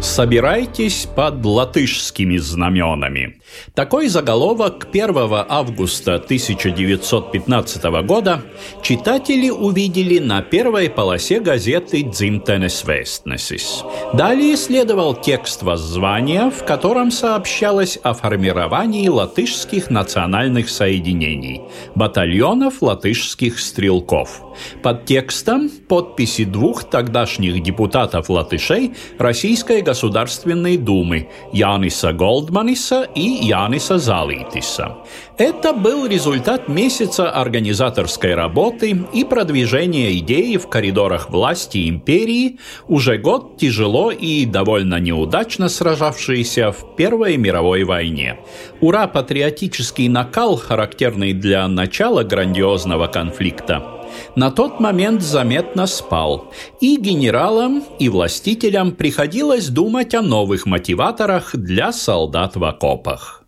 Собирайтесь под латышскими знаменами. Такой заголовок 1 августа 1915 года читатели увидели на первой полосе газеты «Дзимтенес Вестнесис». Далее следовал текст воззвания, в котором сообщалось о формировании латышских национальных соединений – батальонов латышских стрелков. Под текстом подписи двух тогдашних депутатов-латышей Российской Государственной Думы Яниса Голдманиса и Яниса Залитиса. Это был результат месяца организаторской работы и продвижения идеи в коридорах власти империи, уже год тяжело и довольно неудачно сражавшиеся в Первой мировой войне. Ура-патриотический накал, характерный для начала грандиозного конфликта, на тот момент заметно спал, и генералам, и властителям приходилось думать о новых мотиваторах для солдат в окопах.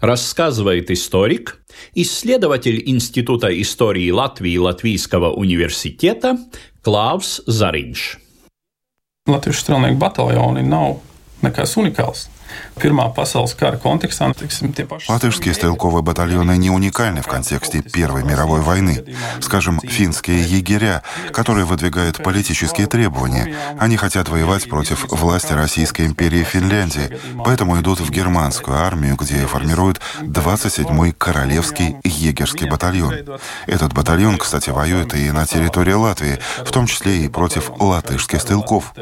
Рассказывает историк, исследователь Института истории Латвии Латвийского университета Клаус Заринš. Latvijas strelnieku bataljoni nav nekas. Pirmā pasaules kara. Латышские стрелковые батальоны не уникальны в контексте Первой мировой войны. Скажем, финские егеря, которые выдвигают политические требования. Они хотят воевать против власти Российской империи Финляндии, поэтому идут в германскую армию, где формируют 27-й Королевский егерский батальон. Этот батальон, кстати, воюет и на территории Латвии, в том числе и против латышских стрелков.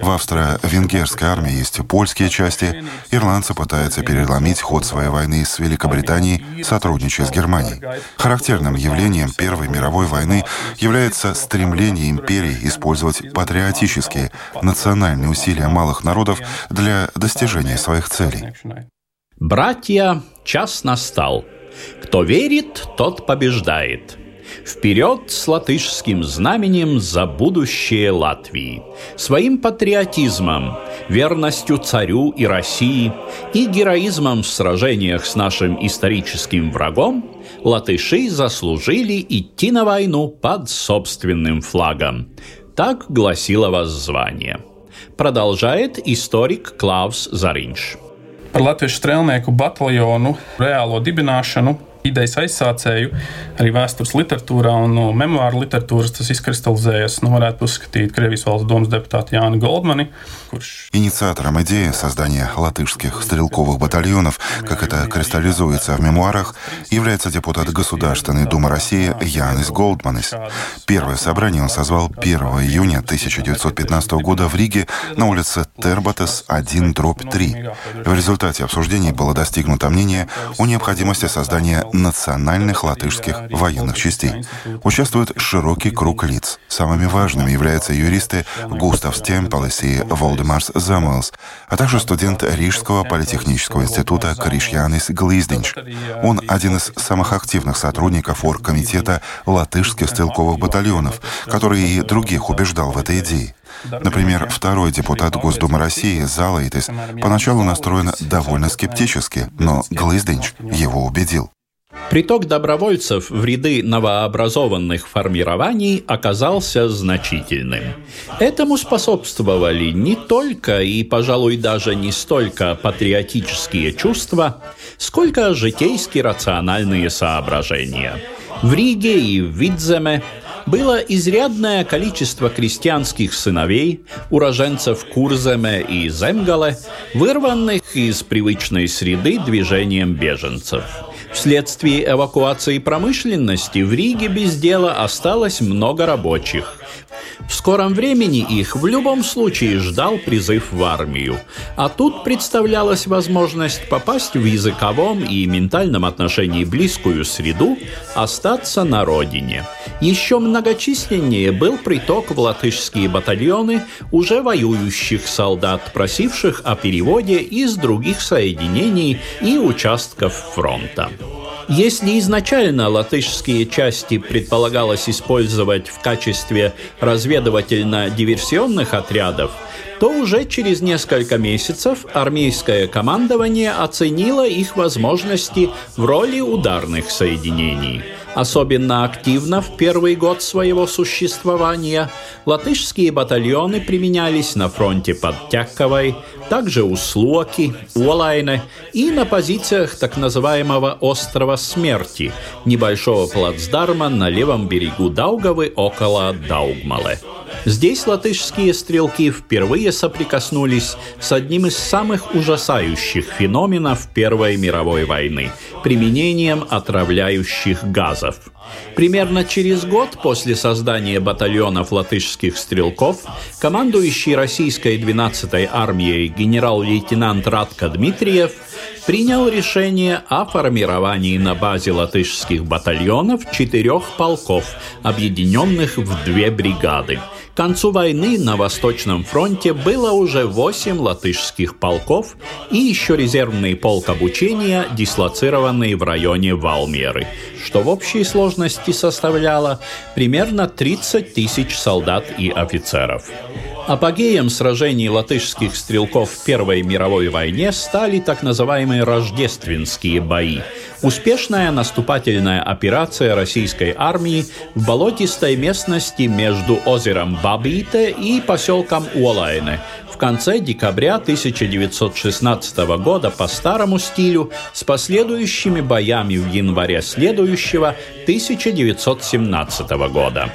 В австро-венгерской армии есть польские части, ирландцы пытаются переломить ход своей войны с Великобританией, сотрудничая с Германией. Характерным явлением Первой мировой войны является стремление империи использовать патриотические, национальные усилия малых народов для достижения своих целей. Братья, час настал. Кто верит, тот побеждает. Вперед с латышским знаменем за будущее Латвии. Своим патриотизмом, верностью царю и России и героизмом в сражениях с нашим историческим врагом латыши заслужили идти на войну под собственным флагом. Так гласило воззвание. Продолжает историк Клаус Заринš. Par Latvijas strēlnieku bataljonu reālo dibināšanu idejas aizsācēju arī vēstures literatūrā un no memoāru literatūras tas izkristalizējas. Nu, varētu uzskatīt Krievijas valsts domas deputātu Jāni Goldmani. Инициатором идеи создания латышских стрелковых батальонов, как это кристаллизуется в мемуарах, является депутат Государственной Думы России Янис Голдманис. Первое собрание он созвал 1 июня 1915 года в Риге на улице Тербатес 1 дробь 3. В результате обсуждений было достигнуто мнение о необходимости создания национальных латышских военных частей. Участвует широкий круг лиц. Самыми важными являются юристы Густав Стемпелес и Волдемарс Замуэлс, а также студент Рижского политехнического института Кришьянис Глиздинч. Он один из самых активных сотрудников оргкомитета латышских стрелковых батальонов, который и других убеждал в этой идее. Например, второй депутат Госдумы России Залайтис поначалу настроен довольно скептически, но Глиздинч его убедил. Приток добровольцев в ряды новообразованных формирований оказался значительным. Этому способствовали не только и, пожалуй, даже не столько патриотические чувства, сколько житейски рациональные соображения. В Риге и в Видземе было изрядное количество крестьянских сыновей, уроженцев Курземе и Земгале, вырванных из привычной среды движением беженцев – Вследствие эвакуации промышленности в Риге без дела осталось много рабочих. В скором времени их в любом случае ждал призыв в армию. А тут представлялась возможность попасть в языковом и ментальном отношении близкую среду, остаться на родине. Еще многочисленнее был приток в латышские батальоны уже воюющих солдат, просивших о переводе из других соединений и участков фронта. Если изначально латышские части предполагалось использовать в качестве разведывательно-диверсионных отрядов, то уже через несколько месяцев армейское командование оценило их возможности в роли ударных соединений – Особенно активно в первый год своего существования латышские батальоны применялись на фронте под Тяковой, также у Слоки, Олайне и на позициях так называемого «Острова Смерти», небольшого плацдарма на левом берегу Даугавы около Даугмале. Здесь латышские стрелки впервые соприкоснулись с одним из самых ужасающих феноменов Первой мировой войны – применением отравляющих газов. Примерно через год после создания батальонов латышских стрелков командующий российской 12-й армией генерал-лейтенант Радко Дмитриев принял решение о формировании на базе латышских батальонов четырех полков, объединенных в две бригады – к концу войны на Восточном фронте было уже 8 латышских полков и еще резервный полк обучения, дислоцированный в районе Валмеры, что в общей сложности составляло примерно 30 тысяч солдат и офицеров. Апогеем сражений латышских стрелков в Первой мировой войне стали так называемые рождественские бои. Успешная наступательная операция российской армии в болотистой местности между озером Бабите и поселком Уолайне в конце декабря 1916 года по старому стилю с последующими боями в январе следующего 1917 года.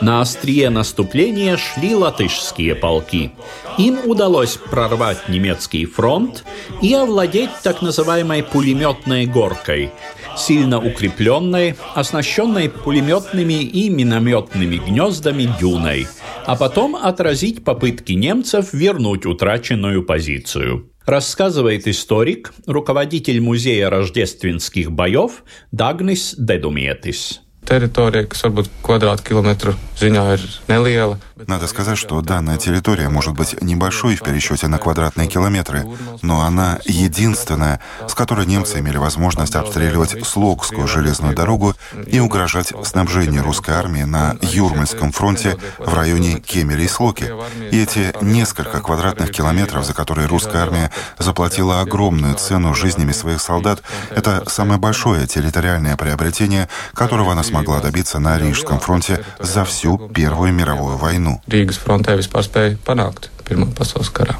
На острие наступления шли латышские полки. Им удалось прорвать немецкий фронт и овладеть так называемой пулеметной горкой, сильно укрепленной, оснащенной пулеметными и минометными гнездами дюной, а потом отразить попытки немцев вернуть утраченную позицию рассказывает историк, руководитель музея рождественских боев Дагнис Дедумиетис. Территория, kas varbūt kvadrātkilometru ziņā ir neliela, Надо сказать, что данная территория может быть небольшой в пересчете на квадратные километры, но она единственная, с которой немцы имели возможность обстреливать Слокскую железную дорогу и угрожать снабжению русской армии на Юрмальском фронте в районе Кемеля и Слоки. И эти несколько квадратных километров, за которые русская армия заплатила огромную цену жизнями своих солдат, это самое большое территориальное приобретение, которого она смогла добиться на Рижском фронте за всю Первую мировую войну. Rīgas frontē vispār spēja panākt Pirmā pasaules karā.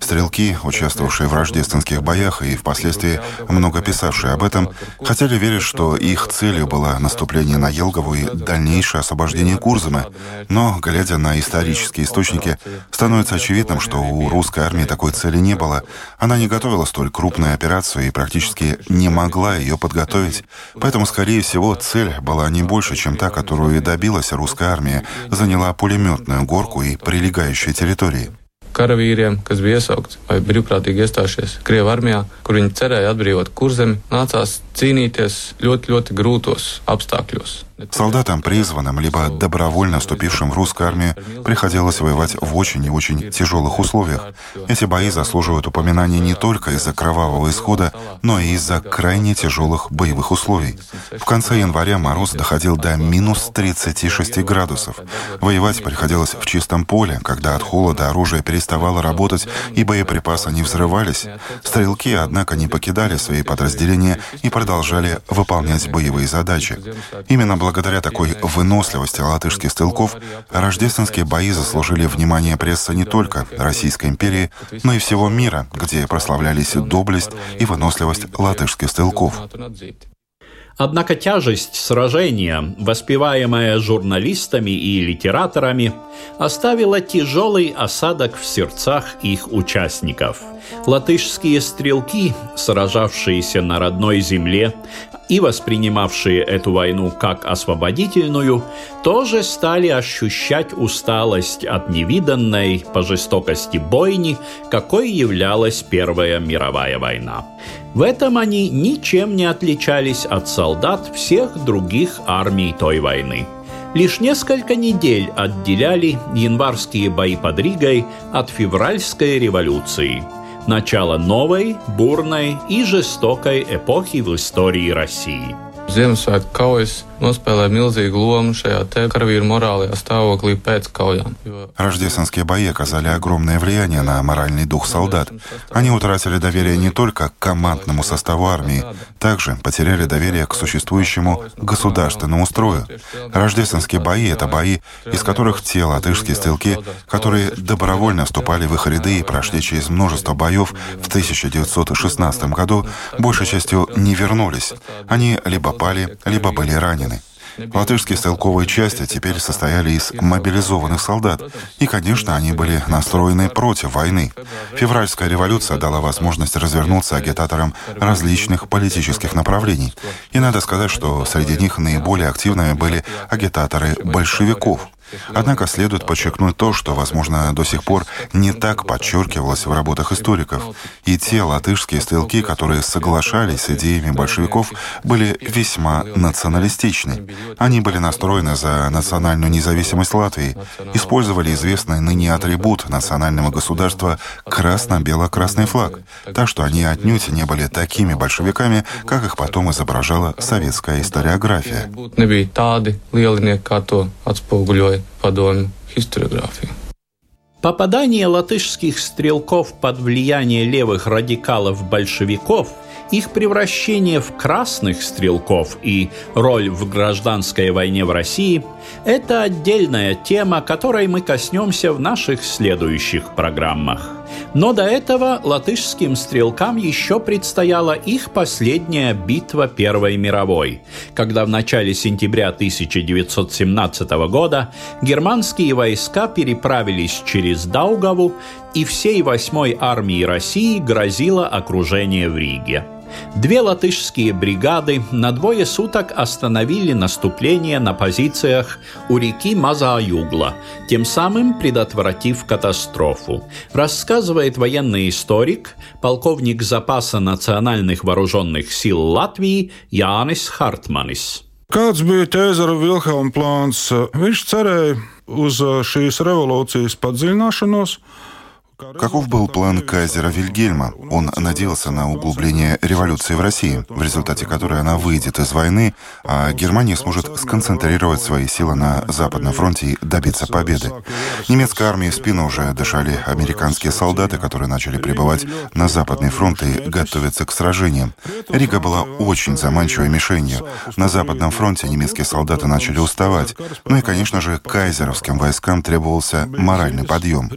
Стрелки, участвовавшие в рождественских боях и впоследствии много писавшие об этом, хотели верить, что их целью было наступление на Елгову и дальнейшее освобождение Курзамы. Но, глядя на исторические источники, становится очевидным, что у русской армии такой цели не было. Она не готовила столь крупную операцию и практически не могла ее подготовить. Поэтому, скорее всего, цель была не больше, чем та, которую и добилась русская армия, заняла пулеметную горку и прилегающие территории. karavīriem, kas bija iesaukti vai brīvprātīgi iestājušies Krievijas armijā, kur viņi cerēja atbrīvot kurzemi, nācās cīnīties ļoti, ļoti grūtos apstākļos. Солдатам, призванным либо добровольно вступившим в русскую армию, приходилось воевать в очень и очень тяжелых условиях. Эти бои заслуживают упоминания не только из-за кровавого исхода, но и из-за крайне тяжелых боевых условий. В конце января мороз доходил до минус 36 градусов. Воевать приходилось в чистом поле, когда от холода оружие переставало работать и боеприпасы не взрывались. Стрелки, однако, не покидали свои подразделения и продолжали выполнять боевые задачи. Именно благодаря такой выносливости латышских стрелков рождественские бои заслужили внимание прессы не только Российской империи, но и всего мира, где прославлялись доблесть и выносливость латышских стрелков. Однако тяжесть сражения, воспеваемая журналистами и литераторами, оставила тяжелый осадок в сердцах их участников. Латышские стрелки, сражавшиеся на родной земле, и воспринимавшие эту войну как освободительную, тоже стали ощущать усталость от невиданной по жестокости бойни, какой являлась Первая мировая война. В этом они ничем не отличались от солдат всех других армий той войны. Лишь несколько недель отделяли январские бои под Ригой от февральской революции – начало новой, бурной и жестокой эпохи в истории России. Ziemassvētku kaujas nospēlē milzīgu lomu šajā karavīru моральном stāvoklī пēc kaujām. Рождественские бои оказали огромное влияние на моральный дух солдат. Они утратили доверие не только к командному составу армии, также потеряли доверие к существующему государственному строю. Рождественские бои — это бои, из которых те латышские стрелки, которые добровольно вступали в их ряды и прошли через множество боев в 1916 году, большей частью не вернулись. Они либо попали, либо были ранены. Латышские стрелковые части теперь состояли из мобилизованных солдат, и, конечно, они были настроены против войны. Февральская революция дала возможность развернуться агитаторам различных политических направлений. И надо сказать, что среди них наиболее активными были агитаторы большевиков – Однако следует подчеркнуть то, что, возможно, до сих пор не так подчеркивалось в работах историков. И те латышские стрелки, которые соглашались с идеями большевиков, были весьма националистичны. Они были настроены за национальную независимость Латвии, использовали известный ныне атрибут национального государства красно-бело-красный флаг, так что они отнюдь не были такими большевиками, как их потом изображала советская историография padomju историографию. Попадание латышских стрелков под влияние левых радикалов-большевиков – их превращение в красных стрелков и роль в гражданской войне в России – это отдельная тема, которой мы коснемся в наших следующих программах. Но до этого латышским стрелкам еще предстояла их последняя битва Первой мировой, когда в начале сентября 1917 года германские войска переправились через Даугаву, и всей восьмой армии России грозило окружение в Риге. Две латышские бригады на двое суток остановили наступление на позициях у реки Маза-Югла, тем самым предотвратив катастрофу. Рассказывает военный историк, полковник запаса национальных вооруженных сил Латвии Янис Хартманис. Kāds bija ķēzara Vilhelma plāns? Viņš cerēja uz šīs revolūcijas padziļināšanos, Каков был план Кайзера Вильгельма? Он надеялся на углубление революции в России, в результате которой она выйдет из войны, а Германия сможет сконцентрировать свои силы на Западном фронте и добиться победы. Немецкой армии в спину уже дышали американские солдаты, которые начали прибывать на Западный фронт и готовиться к сражениям. Рига была очень заманчивой мишенью. На Западном фронте немецкие солдаты начали уставать. Ну и, конечно же, кайзеровским войскам требовался моральный подъем.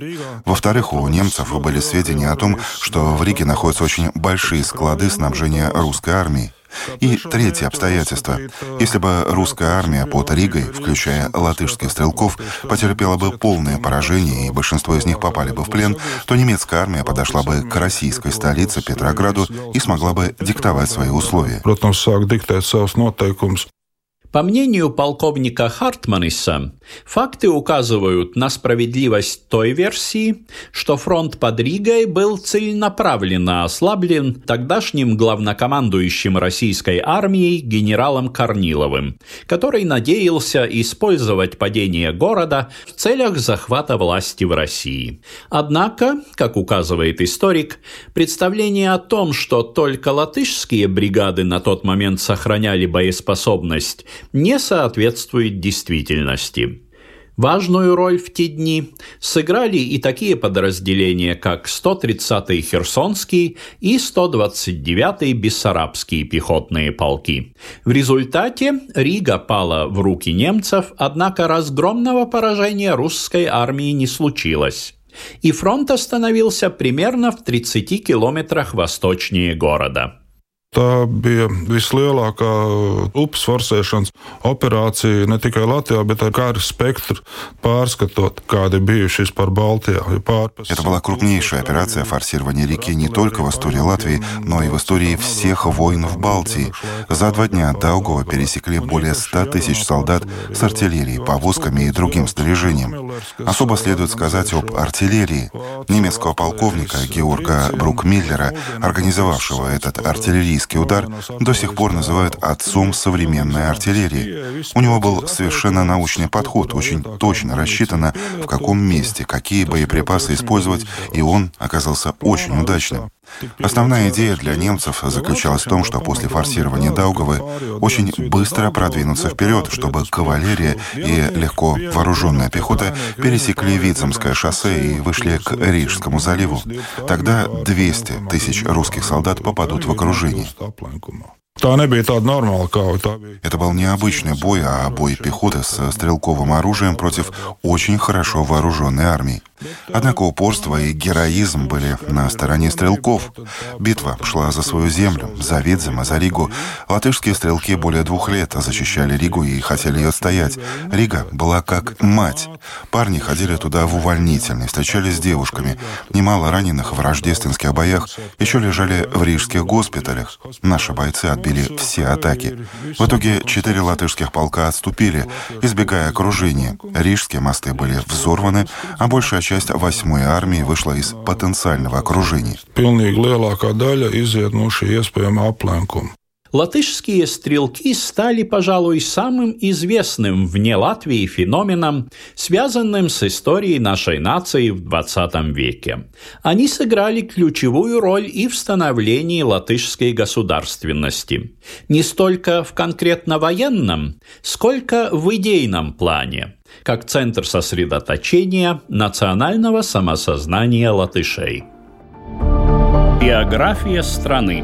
Во-вторых, у немцев были сведения о том, что в Риге находятся очень большие склады снабжения русской армии. И третье обстоятельство. Если бы русская армия под Ригой, включая латышских стрелков, потерпела бы полное поражение и большинство из них попали бы в плен, то немецкая армия подошла бы к российской столице Петрограду и смогла бы диктовать свои условия. По мнению полковника Хартманиса, факты указывают на справедливость той версии, что фронт под Ригой был целенаправленно ослаблен тогдашним главнокомандующим российской армией генералом Корниловым, который надеялся использовать падение города в целях захвата власти в России. Однако, как указывает историк, представление о том, что только латышские бригады на тот момент сохраняли боеспособность не соответствует действительности. Важную роль в те дни сыграли и такие подразделения, как 130-й Херсонский и 129-й Бессарабские пехотные полки. В результате Рига пала в руки немцев, однако разгромного поражения русской армии не случилось. И фронт остановился примерно в 30 километрах восточнее города. Tā bija vislielākā upes forsēšanas operācija ne tikai Latvijā, bet arī kara spektru pārskatot, kādi bijuši vispār Балтия. Это была крупнейшая операция форсирования реки не только в истории Латвии, но и в истории всех войн в Балтии. За два дня Даугова пересекли более 100 тысяч солдат с артиллерией, повозками и другим снаряжением. Особо следует сказать об артиллерии. Немецкого полковника Георга Брукмиллера, организовавшего этот артиллерийский удар, до сих пор называют отцом современной артиллерии. У него был совершенно научный подход, очень точно рассчитано, в каком месте, какие боеприпасы использовать, и он оказался очень удачным. Основная идея для немцев заключалась в том, что после форсирования Даугавы очень быстро продвинуться вперед, чтобы кавалерия и легко вооруженная пехота пересекли Вицемское шоссе и вышли к Рижскому заливу. Тогда 200 тысяч русских солдат попадут в окружение. Это был не обычный бой, а бой пехоты со стрелковым оружием против очень хорошо вооруженной армии. Однако упорство и героизм были на стороне стрелков. Битва шла за свою землю, за Видзем и за Ригу. Латышские стрелки более двух лет защищали Ригу и хотели ее отстоять. Рига была как мать. Парни ходили туда в увольнительный, встречались с девушками. Немало раненых в рождественских боях еще лежали в рижских госпиталях. Наши бойцы отбили все атаки. В итоге четыре латышских полка отступили, избегая окружения. Рижские мосты были взорваны, а большая часть 8-й армии вышла из потенциального окружения. Латышские стрелки стали, пожалуй, самым известным вне Латвии феноменом, связанным с историей нашей нации в XX веке. Они сыграли ключевую роль и в становлении латышской государственности. Не столько в конкретно военном, сколько в идейном плане как центр сосредоточения национального самосознания латышей. Биография страны